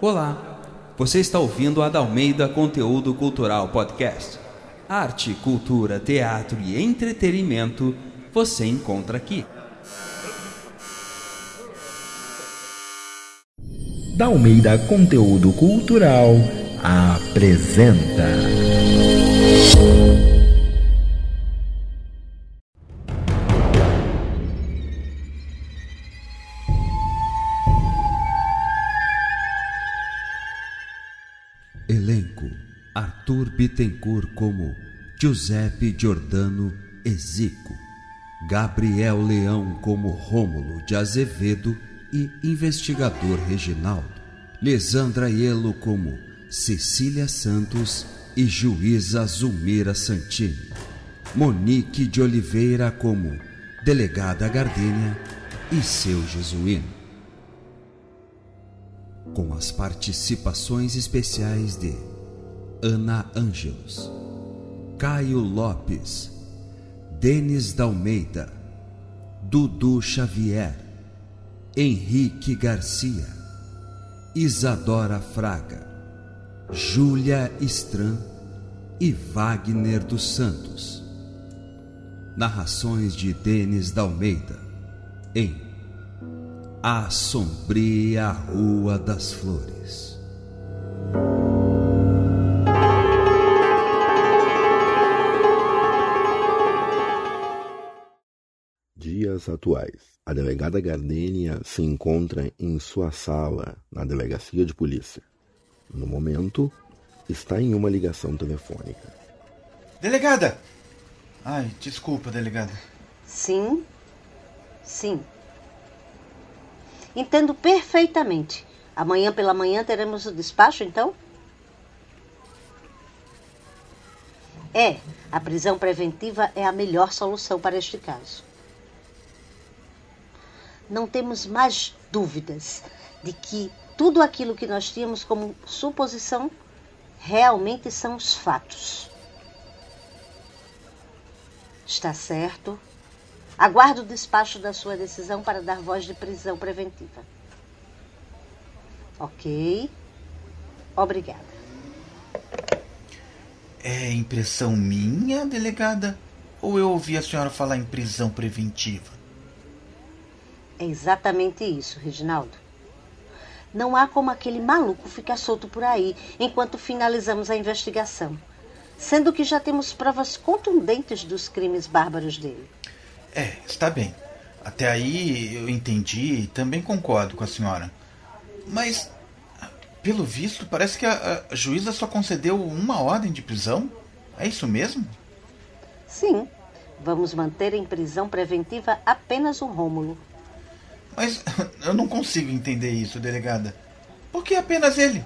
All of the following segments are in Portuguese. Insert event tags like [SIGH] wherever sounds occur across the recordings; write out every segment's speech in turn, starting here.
Olá, você está ouvindo a Dalmeida Conteúdo Cultural Podcast. Arte, cultura, teatro e entretenimento você encontra aqui. Dalmeida Conteúdo Cultural apresenta. Bittencourt como Giuseppe Giordano Ezico, Gabriel Leão como Rômulo de Azevedo e investigador Reginaldo, Lisandra Ielo como Cecília Santos e juíza Zulmira Santini, Monique de Oliveira como delegada Gardênia e seu Jesuíno. Com as participações especiais de Ana Ângelos, Caio Lopes, Denis Dalmeida, Dudu Xavier, Henrique Garcia, Isadora Fraga, Júlia Stran e Wagner dos Santos. Narrações de Denis Dalmeida em a Sombria Rua das Flores. Atuais. A delegada Gardênia se encontra em sua sala na delegacia de polícia. No momento, está em uma ligação telefônica. Delegada! Ai, desculpa, delegada. Sim, sim. Entendo perfeitamente. Amanhã pela manhã teremos o despacho, então? É, a prisão preventiva é a melhor solução para este caso. Não temos mais dúvidas de que tudo aquilo que nós tínhamos como suposição realmente são os fatos. Está certo. Aguardo o despacho da sua decisão para dar voz de prisão preventiva. Ok. Obrigada. É impressão minha, delegada? Ou eu ouvi a senhora falar em prisão preventiva? É exatamente isso, Reginaldo. Não há como aquele maluco ficar solto por aí enquanto finalizamos a investigação, sendo que já temos provas contundentes dos crimes bárbaros dele. É, está bem. Até aí eu entendi e também concordo com a senhora. Mas, pelo visto, parece que a, a juíza só concedeu uma ordem de prisão? É isso mesmo? Sim. Vamos manter em prisão preventiva apenas o Rômulo. Mas [LAUGHS] eu não consigo entender isso, delegada. Por que apenas ele?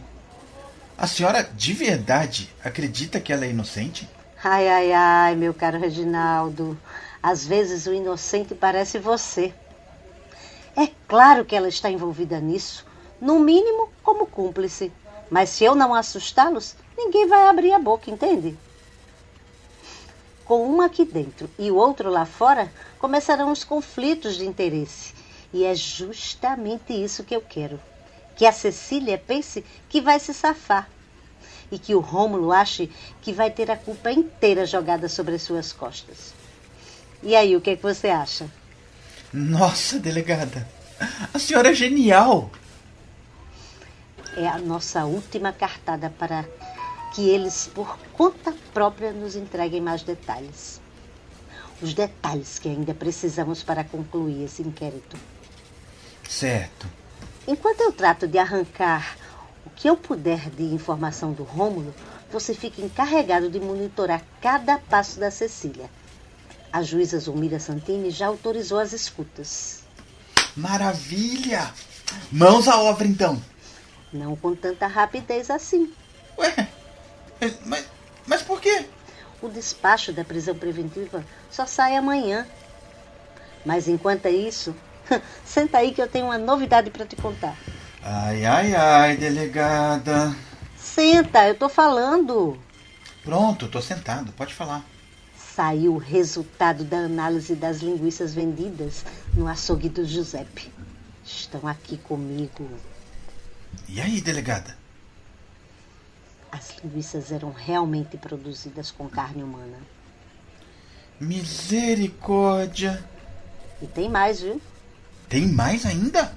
A senhora de verdade acredita que ela é inocente? Ai, ai, ai, meu caro Reginaldo. Às vezes o inocente parece você. É claro que ela está envolvida nisso, no mínimo como cúmplice. Mas se eu não assustá-los, ninguém vai abrir a boca, entende? Com um aqui dentro e o outro lá fora, começarão os conflitos de interesse. E é justamente isso que eu quero. Que a Cecília pense que vai se safar. E que o Rômulo ache que vai ter a culpa inteira jogada sobre as suas costas. E aí, o que, é que você acha? Nossa, delegada, a senhora é genial! É a nossa última cartada para que eles, por conta própria, nos entreguem mais detalhes. Os detalhes que ainda precisamos para concluir esse inquérito. Certo. Enquanto eu trato de arrancar o que eu puder de informação do Rômulo, você fica encarregado de monitorar cada passo da Cecília. A juíza Zulmira Santini já autorizou as escutas. Maravilha! Mãos à obra, então. Não com tanta rapidez assim. Ué, mas, mas por quê? O despacho da prisão preventiva só sai amanhã. Mas enquanto é isso, [LAUGHS] senta aí que eu tenho uma novidade para te contar. Ai, ai, ai, delegada. Senta, eu tô falando. Pronto, tô sentado, pode falar saiu o resultado da análise das linguiças vendidas no açougue do Giuseppe. estão aqui comigo. E aí, delegada? As linguiças eram realmente produzidas com carne humana. Misericórdia! E tem mais, viu? Tem mais ainda?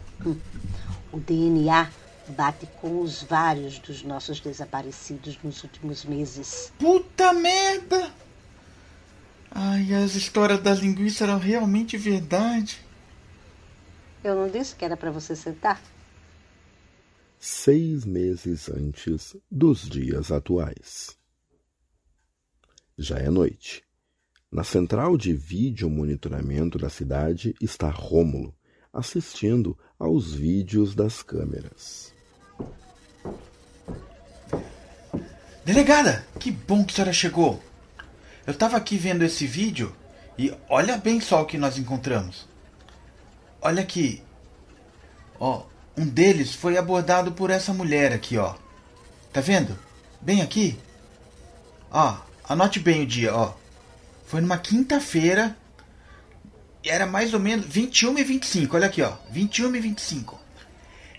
O DNA bate com os vários dos nossos desaparecidos nos últimos meses. Puta merda! Ai, as histórias das linguiças eram realmente verdade. Eu não disse que era para você sentar? Seis meses antes dos dias atuais. Já é noite. Na central de vídeo monitoramento da cidade está Rômulo, assistindo aos vídeos das câmeras. Delegada, que bom que a senhora chegou. Eu estava aqui vendo esse vídeo e olha bem só o que nós encontramos. Olha aqui. Ó, um deles foi abordado por essa mulher aqui, ó. Tá vendo? Bem aqui. Ó, anote bem o dia, ó. Foi numa quinta-feira. Era mais ou menos 21 e 25. Olha aqui, ó. 21 e 25.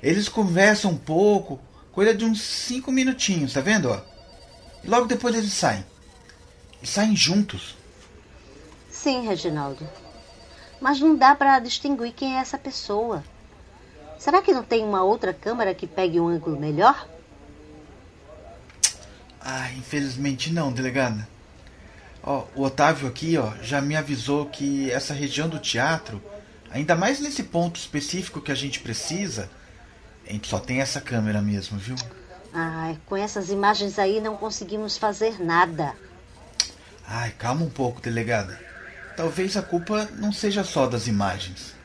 Eles conversam um pouco, coisa de uns 5 minutinhos, tá vendo, ó? E logo depois eles saem. E saem juntos. Sim, Reginaldo. Mas não dá para distinguir quem é essa pessoa. Será que não tem uma outra câmera que pegue um ângulo melhor? Ah, infelizmente não, delegada. Ó, o Otávio aqui, ó, já me avisou que essa região do teatro, ainda mais nesse ponto específico que a gente precisa, a gente só tem essa câmera mesmo, viu? Ai, com essas imagens aí não conseguimos fazer nada. Ai, calma um pouco, delegada. Talvez a culpa não seja só das imagens.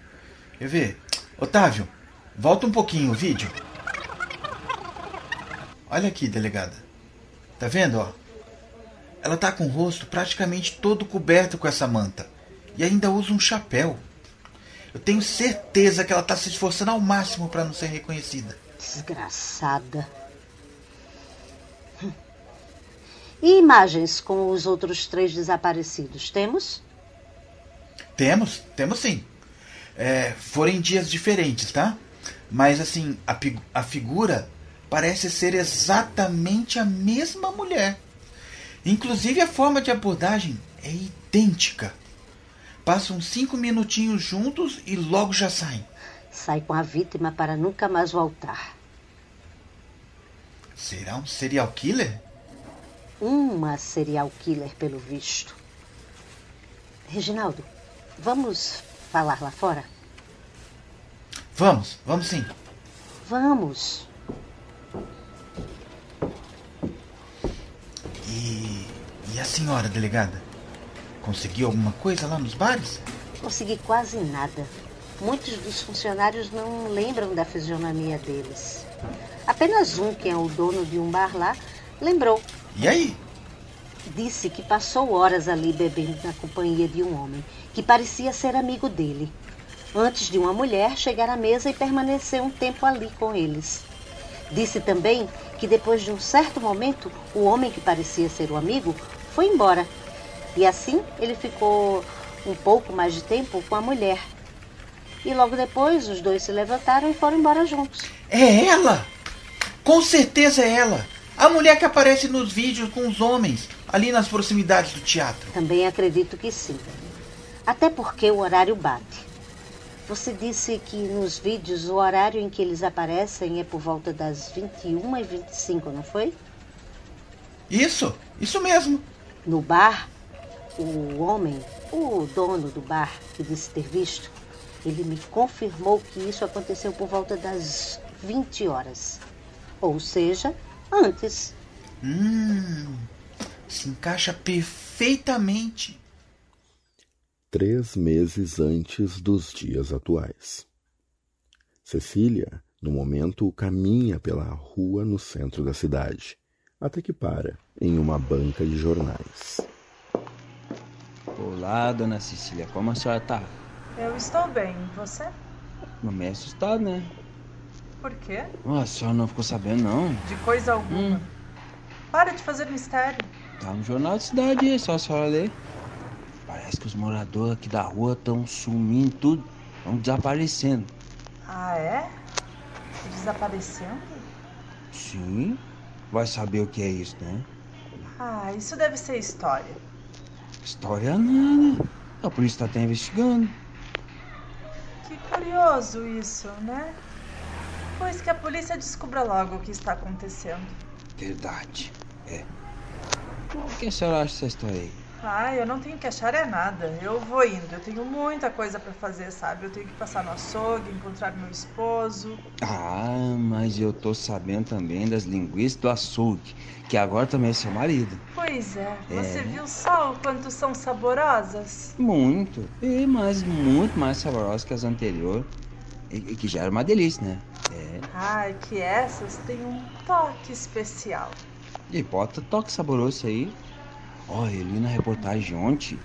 Quer ver? Otávio, volta um pouquinho o vídeo. Olha aqui, delegada. Tá vendo, ó? Ela tá com o rosto praticamente todo coberto com essa manta. E ainda usa um chapéu. Eu tenho certeza que ela tá se esforçando ao máximo para não ser reconhecida. Desgraçada. E imagens com os outros três desaparecidos? Temos? Temos, temos sim. É, foram em dias diferentes, tá? Mas assim, a, a figura parece ser exatamente a mesma mulher. Inclusive a forma de abordagem é idêntica. Passam cinco minutinhos juntos e logo já saem. Sai com a vítima para nunca mais voltar. Será um serial killer? Uma serial killer, pelo visto. Reginaldo, vamos falar lá fora? Vamos, vamos sim. Vamos. E, e a senhora, delegada? Conseguiu alguma coisa lá nos bares? Consegui quase nada. Muitos dos funcionários não lembram da fisionomia deles. Apenas um, que é o dono de um bar lá, lembrou. E aí? Disse que passou horas ali bebendo na companhia de um homem que parecia ser amigo dele, antes de uma mulher chegar à mesa e permanecer um tempo ali com eles. Disse também que depois de um certo momento, o homem que parecia ser o amigo foi embora. E assim ele ficou um pouco mais de tempo com a mulher. E logo depois os dois se levantaram e foram embora juntos. É ela! Com certeza é ela! A mulher que aparece nos vídeos com os homens, ali nas proximidades do teatro. Também acredito que sim. Até porque o horário bate. Você disse que nos vídeos o horário em que eles aparecem é por volta das 21 e 25, não foi? Isso, isso mesmo. No bar, o homem, o dono do bar que disse ter visto, ele me confirmou que isso aconteceu por volta das 20 horas. Ou seja, antes. Hum, se encaixa perfeitamente. Três meses antes dos dias atuais. Cecília, no momento, caminha pela rua no centro da cidade, até que para em uma banca de jornais. Olá, dona Cecília, como a senhora tá? Eu estou bem, e você? Não meio assustado, né? Por quê? Oh, a senhora não ficou sabendo, não? De coisa alguma. Hum. Para de fazer mistério. Tá no jornal da cidade aí, só a senhora ler. Parece que os moradores aqui da rua estão sumindo tudo, estão desaparecendo. Ah, é? Desaparecendo? Sim. Vai saber o que é isso, né? Ah, isso deve ser história. História nada. A polícia tá até investigando. Que curioso isso, né? Pois que a polícia descubra logo o que está acontecendo. Verdade. É. O que a senhora acha dessa história aí? Ah, eu não tenho que achar é nada. Eu vou indo. Eu tenho muita coisa pra fazer, sabe? Eu tenho que passar no açougue, encontrar meu esposo. Ah, mas eu tô sabendo também das linguiças do açougue, que agora também é seu marido. Pois é. Você É. viu só o quanto são saborosas? Muito. E mas muito mais saborosa que as anteriores. E, que já era uma delícia, né? É. Ai, que essas têm um toque especial. E bota toque saboroso aí. Olha, eu li na reportagem ontem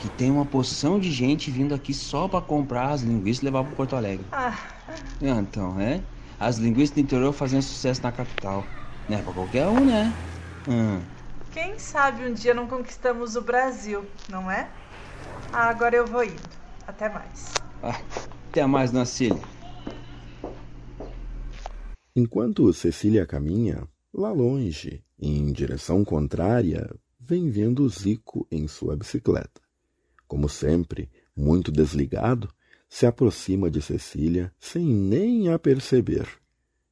que tem uma porção de gente vindo aqui só pra comprar as linguiças e levar pro Porto Alegre. Ah, Então, é? As linguiças do interior fazendo sucesso na capital. Não é pra qualquer um, né? Hum. quem sabe um dia não conquistamos o Brasil, não é? Ah, agora eu vou indo. Até mais. Ah, até mais, Dona Cília. Enquanto Cecília caminha, lá longe, em direção contrária, vem vendo Zico em sua bicicleta. Como sempre, muito desligado, se aproxima de Cecília sem nem a perceber.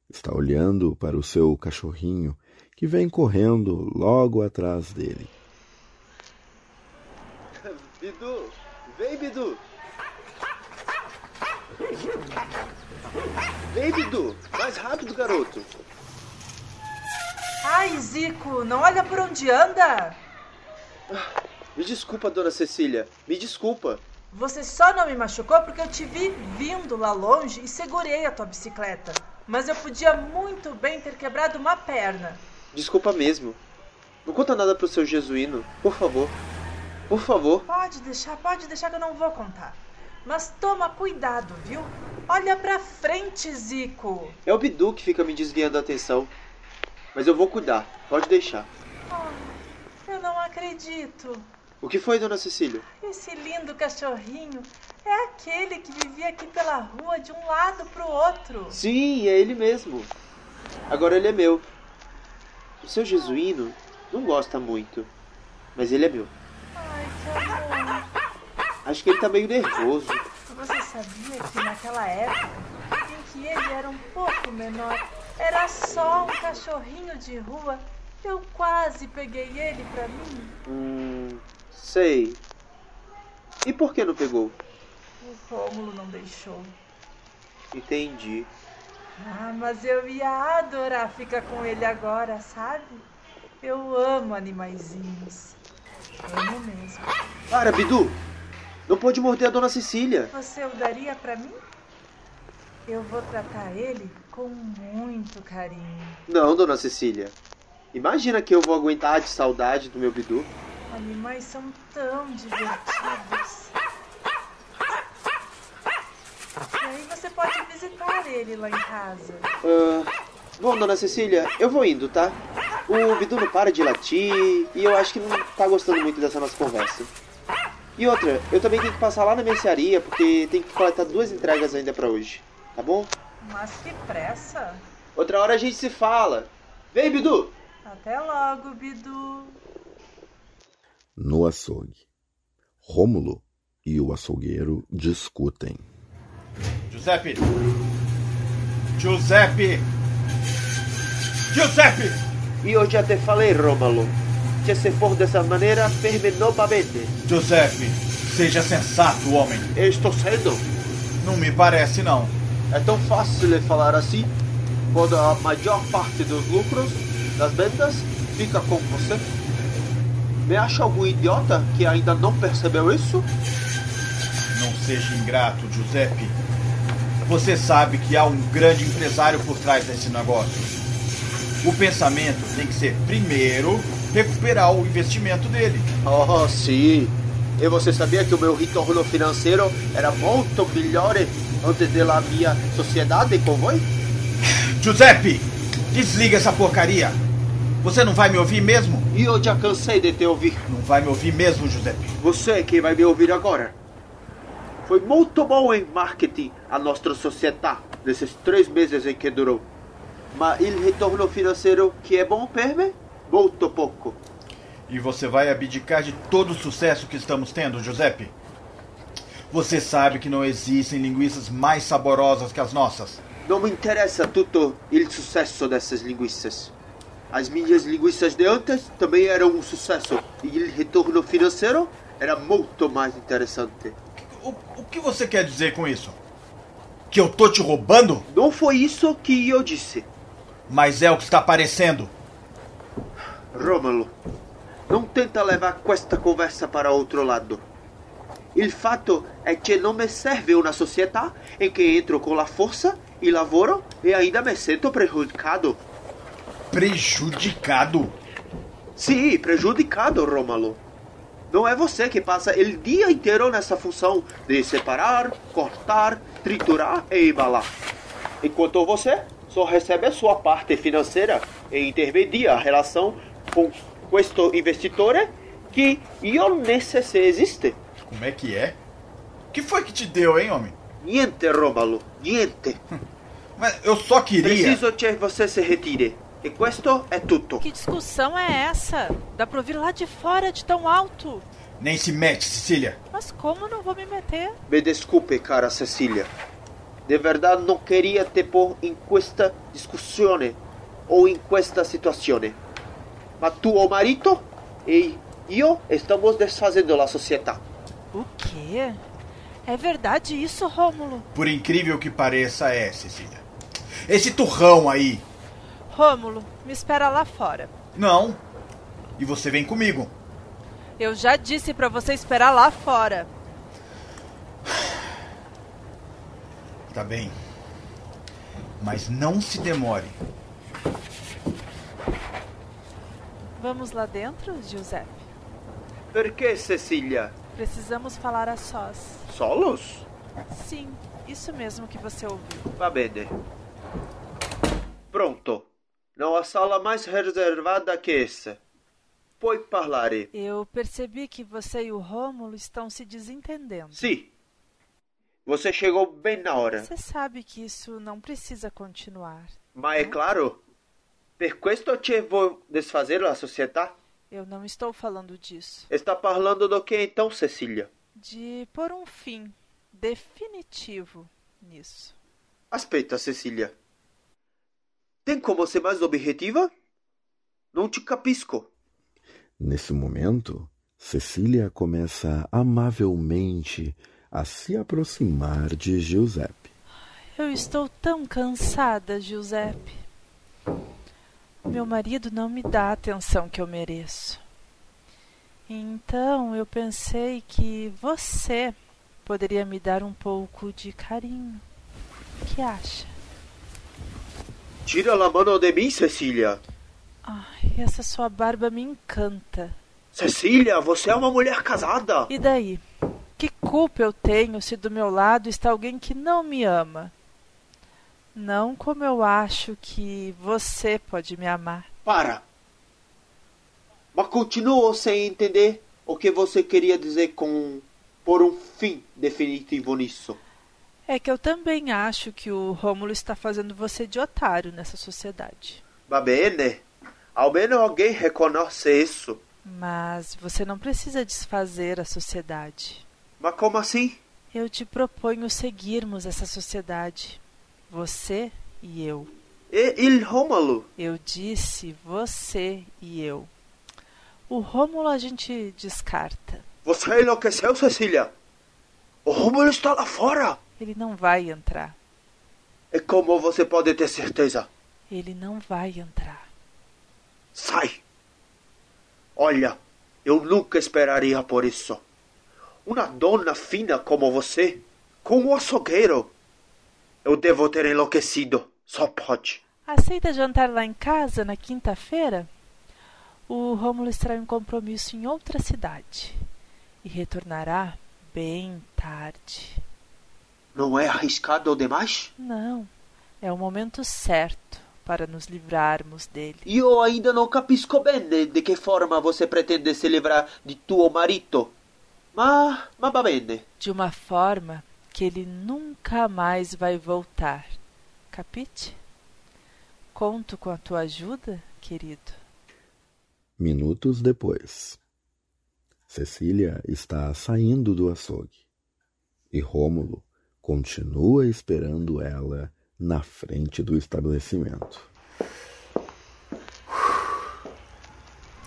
Está olhando para o seu cachorrinho, que vem correndo logo atrás dele. Bidu! Vem, Bidu! Vem, Bidu! Mais rápido, garoto! Ai, Zico, não olha por onde anda! Me desculpa, dona Cecília. Me desculpa. Você só não me machucou porque eu te vi vindo lá longe e segurei a tua bicicleta. Mas eu podia muito bem ter quebrado uma perna. Desculpa mesmo. Não conta nada pro seu jesuíno, por favor. Por favor. Pode deixar, pode deixar que eu não vou contar. Mas toma cuidado, viu? Olha pra frente, Zico. É o Bidu que fica me desviando a atenção. Mas eu vou cuidar. Pode deixar. Eu não acredito. O que foi, dona Cecília? Esse lindo cachorrinho é aquele que vivia aqui pela rua de um lado pro outro. Sim, é ele mesmo. Agora ele é meu. O seu jesuíno não gosta muito. Mas ele é meu. Ai, que amor. Acho que ele tá meio nervoso. Você sabia que naquela época, em que ele era um pouco menor, era só um cachorrinho de rua, eu quase peguei ele pra mim? Hum. Sei. E por que não pegou? O Rômulo não deixou. Entendi. Ah, mas eu ia adorar ficar com ele agora, sabe? Eu amo animaizinhos. Amo mesmo. Para, Bidu! Não pode morder a dona Cecília. Você o daria pra mim? Eu vou tratar ele com muito carinho. Não, dona Cecília. Imagina que eu vou aguentar de saudade do meu Bidu. Animais são tão divertidos. E aí você pode visitar ele lá em casa. Ah, bom, dona Cecília, eu vou indo, tá? O Bidu não para de latir e eu acho que não tá gostando muito dessa nossa conversa. E outra, eu também tenho que passar lá na mercearia porque tem que coletar duas entregas ainda pra hoje, tá bom? Mas que pressa! Outra hora a gente se fala. Vem, Bidu! Até logo, Bidu. No açougue, Rômulo e o açougueiro discutem. Giuseppe! Giuseppe! Giuseppe! Io già te falei, Romalo, che se for dessa maneira, va bene. Giuseppe, seja sensato, homem. E sto sendo. Não me parece, não. É tão fácil falar assim quando a maior parte dos lucros das vendas fica com você. Me acha algum idiota que ainda não percebeu isso? Não seja ingrato, Giuseppe. Você sabe que há um grande empresário por trás desse negócio. O pensamento tem que ser, primeiro, recuperar o investimento dele. Oh, sim. E você sabia que o meu retorno financeiro era muito melhor antes da minha sociedade com voi? Giuseppe, desliga essa porcaria. Você não vai me ouvir mesmo? Eu já cansei de te ouvir. Não vai me ouvir mesmo, Giuseppe. Você é quem vai me ouvir agora. Foi muito bom em marketing a nossa sociedade nesses três meses em que durou. Mas o retorno financeiro que é bom per me, muito pouco. E você vai abdicar de todo o sucesso que estamos tendo, Giuseppe? Você sabe que não existem linguiças mais saborosas que as nossas. Não me interessa tudo o sucesso dessas linguiças. As minhas linguiças de antes também eram um sucesso. E o retorno financeiro era muito mais interessante. O, o que você quer dizer com isso? Que eu tô te roubando? Não foi isso que eu disse. Mas é o que está parecendo. Rômulo, não tenta levar esta conversa para outro lado. O fato é que não me serve uma sociedade em que entro com a força e lavoro e ainda me sinto prejudicado. Prejudicado? Sim, prejudicado, Rômulo. Não é você que passa o dia inteiro nessa função de separar, cortar, triturar e embalar. Enquanto você só recebe a sua parte financeira e intermedia a relação com este investidor que eu nem sei se existe. Como é que é? Que foi que te deu, hein, homem? Niente, Rômulo, niente. Mas eu só queria. Preciso que você se retire. E questo é tutto. Que discussão é essa? Dá pra ouvir lá de fora de tão alto. Nem se mete, Cecília. Mas como não vou me meter? Me desculpe, cara Cecília. De verdade não queria te pôr em questa discussione ou em questa situazione. Ma tuo marito e io estamos desfazendo a sociedade. O quê? É verdade isso, Rômulo? Por incrível que pareça, é, Cecília. Esse turrão aí. Rômulo, me espera lá fora. Não. E você vem comigo. Eu já disse pra você esperar lá fora. Tá bem. Mas não se demore. Vamos lá dentro, Giuseppe? Per que, Cecília? Precisamos falar a sós. Solos? Sim, isso mesmo que você ouviu. Va bene. Pronto. Não há sala mais reservada que essa. Puoi parlare. Eu percebi que você e o Rômulo estão se desentendendo. Sim. Você chegou bem na hora. Você sabe que isso não precisa continuar. Mas é claro. Per questo che vou desfazer a sociedade? Eu não estou falando disso. Está falando do que então, Cecília? De pôr um fim definitivo nisso. Aspetta, Cecília. Tem como ser mais objetiva? Não te capisco. Nesse momento, Cecília começa amavelmente a se aproximar de Giuseppe. Eu estou tão cansada, Giuseppe. Meu marido não me dá a atenção que eu mereço. Então eu pensei que você poderia me dar um pouco de carinho. O que acha? Tira a mão de mim, Cecília. Ai, essa sua barba me encanta. Cecília, você é uma mulher casada. E daí? Que culpa eu tenho se do meu lado está alguém que não me ama? Não como eu acho que você pode me amar. Para. Mas continuo sem entender o que você queria dizer com por um fim definitivo nisso. É que eu também acho que o Rômulo está fazendo você de otário nessa sociedade. Va bene. Ao menos alguém reconhece isso. Mas você não precisa desfazer a sociedade. Mas como assim? Eu te proponho seguirmos essa sociedade. Você e eu. E il Rômulo? Eu disse você e eu. O Rômulo a gente descarta. Você enlouqueceu, Cecília? O Rômulo está lá fora. Ele não vai entrar. E como você pode ter certeza? Ele não vai entrar. Sai! Olha, eu nunca esperaria por isso. Uma dona fina como você, com um açougueiro. Eu devo ter enlouquecido. Só pode. Aceita jantar lá em casa na quinta-feira? O Rômulo estará em compromisso em outra cidade e retornará bem tarde. Não é arriscado demais? Não, é o momento certo para nos livrarmos dele. E eu ainda não capisco bem de que forma você pretende se livrar de tuo marito. Ma, ma va bene. De uma forma que ele nunca mais vai voltar. Capite? Conto com a tua ajuda, querido. Minutos depois. Cecília está saindo do açougue e Rômulo continua esperando ela na frente do estabelecimento.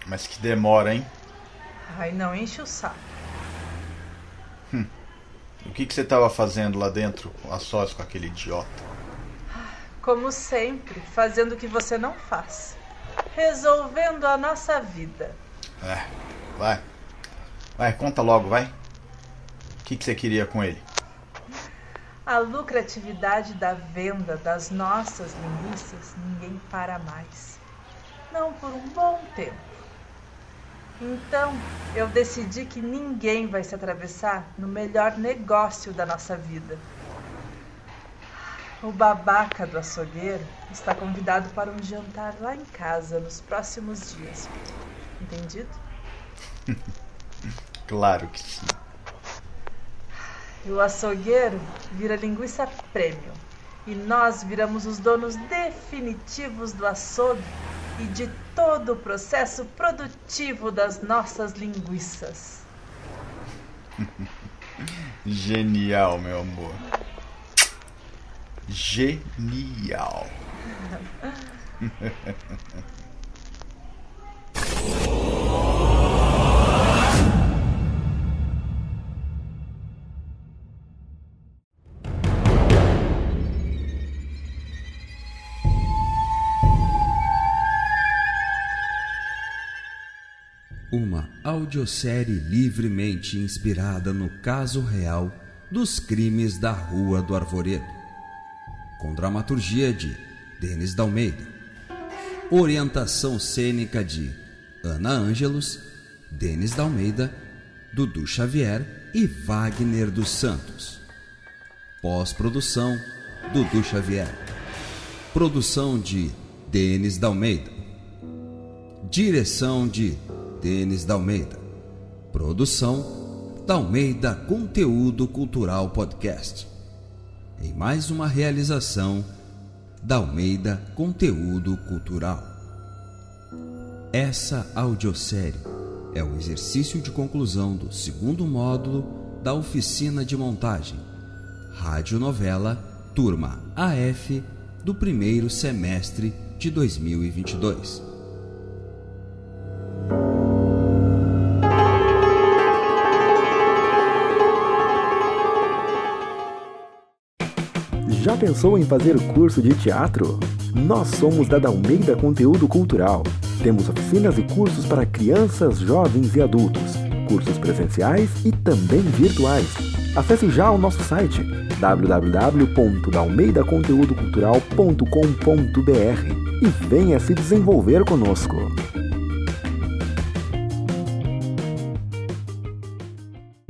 Mas que demora, hein? Ai, não enche o saco. Hum. O que, que você estava fazendo lá dentro, a sós com aquele idiota? Como sempre, fazendo o que você não faz. Resolvendo a nossa vida. É, vai. Vai, conta logo, vai. O que, que você queria com ele? A lucratividade da venda das nossas linguiças ninguém para mais. Não por um bom tempo. Então, eu decidi que ninguém vai se atravessar no melhor negócio da nossa vida. O babaca do açougueiro está convidado para um jantar lá em casa nos próximos dias. Entendido? [LAUGHS] claro que sim. E o açougueiro vira linguiça premium. E nós viramos os donos definitivos do açougue e de todo o processo produtivo das nossas linguiças. [LAUGHS] Genial, meu amor. Genial. [LAUGHS] uma audiosérie livremente inspirada no caso real dos crimes da Rua do Arvoredo, com dramaturgia de Denis Dalmeida, orientação cênica de Ana Ângelos, Denis Dalmeida, Dudu Xavier e Wagner dos Santos. Pós-produção Dudu Xavier. Produção de Denis Dalmeida. Direção de Denis Dalmeida. Produção Dalmeida Conteúdo Cultural Podcast. Em mais uma realização Dalmeida Conteúdo Cultural. Essa audiosérie é o exercício de conclusão do segundo módulo da oficina de montagem Radionovela Turma AF do primeiro semestre de 2022. Já pensou em fazer curso de teatro? Nós somos da Dalmeida Conteúdo Cultural. Temos oficinas e cursos para crianças, jovens e adultos, cursos presenciais e também virtuais. Acesse já o nosso site www.dalmeidaconteudocultural.com.br e venha se desenvolver conosco.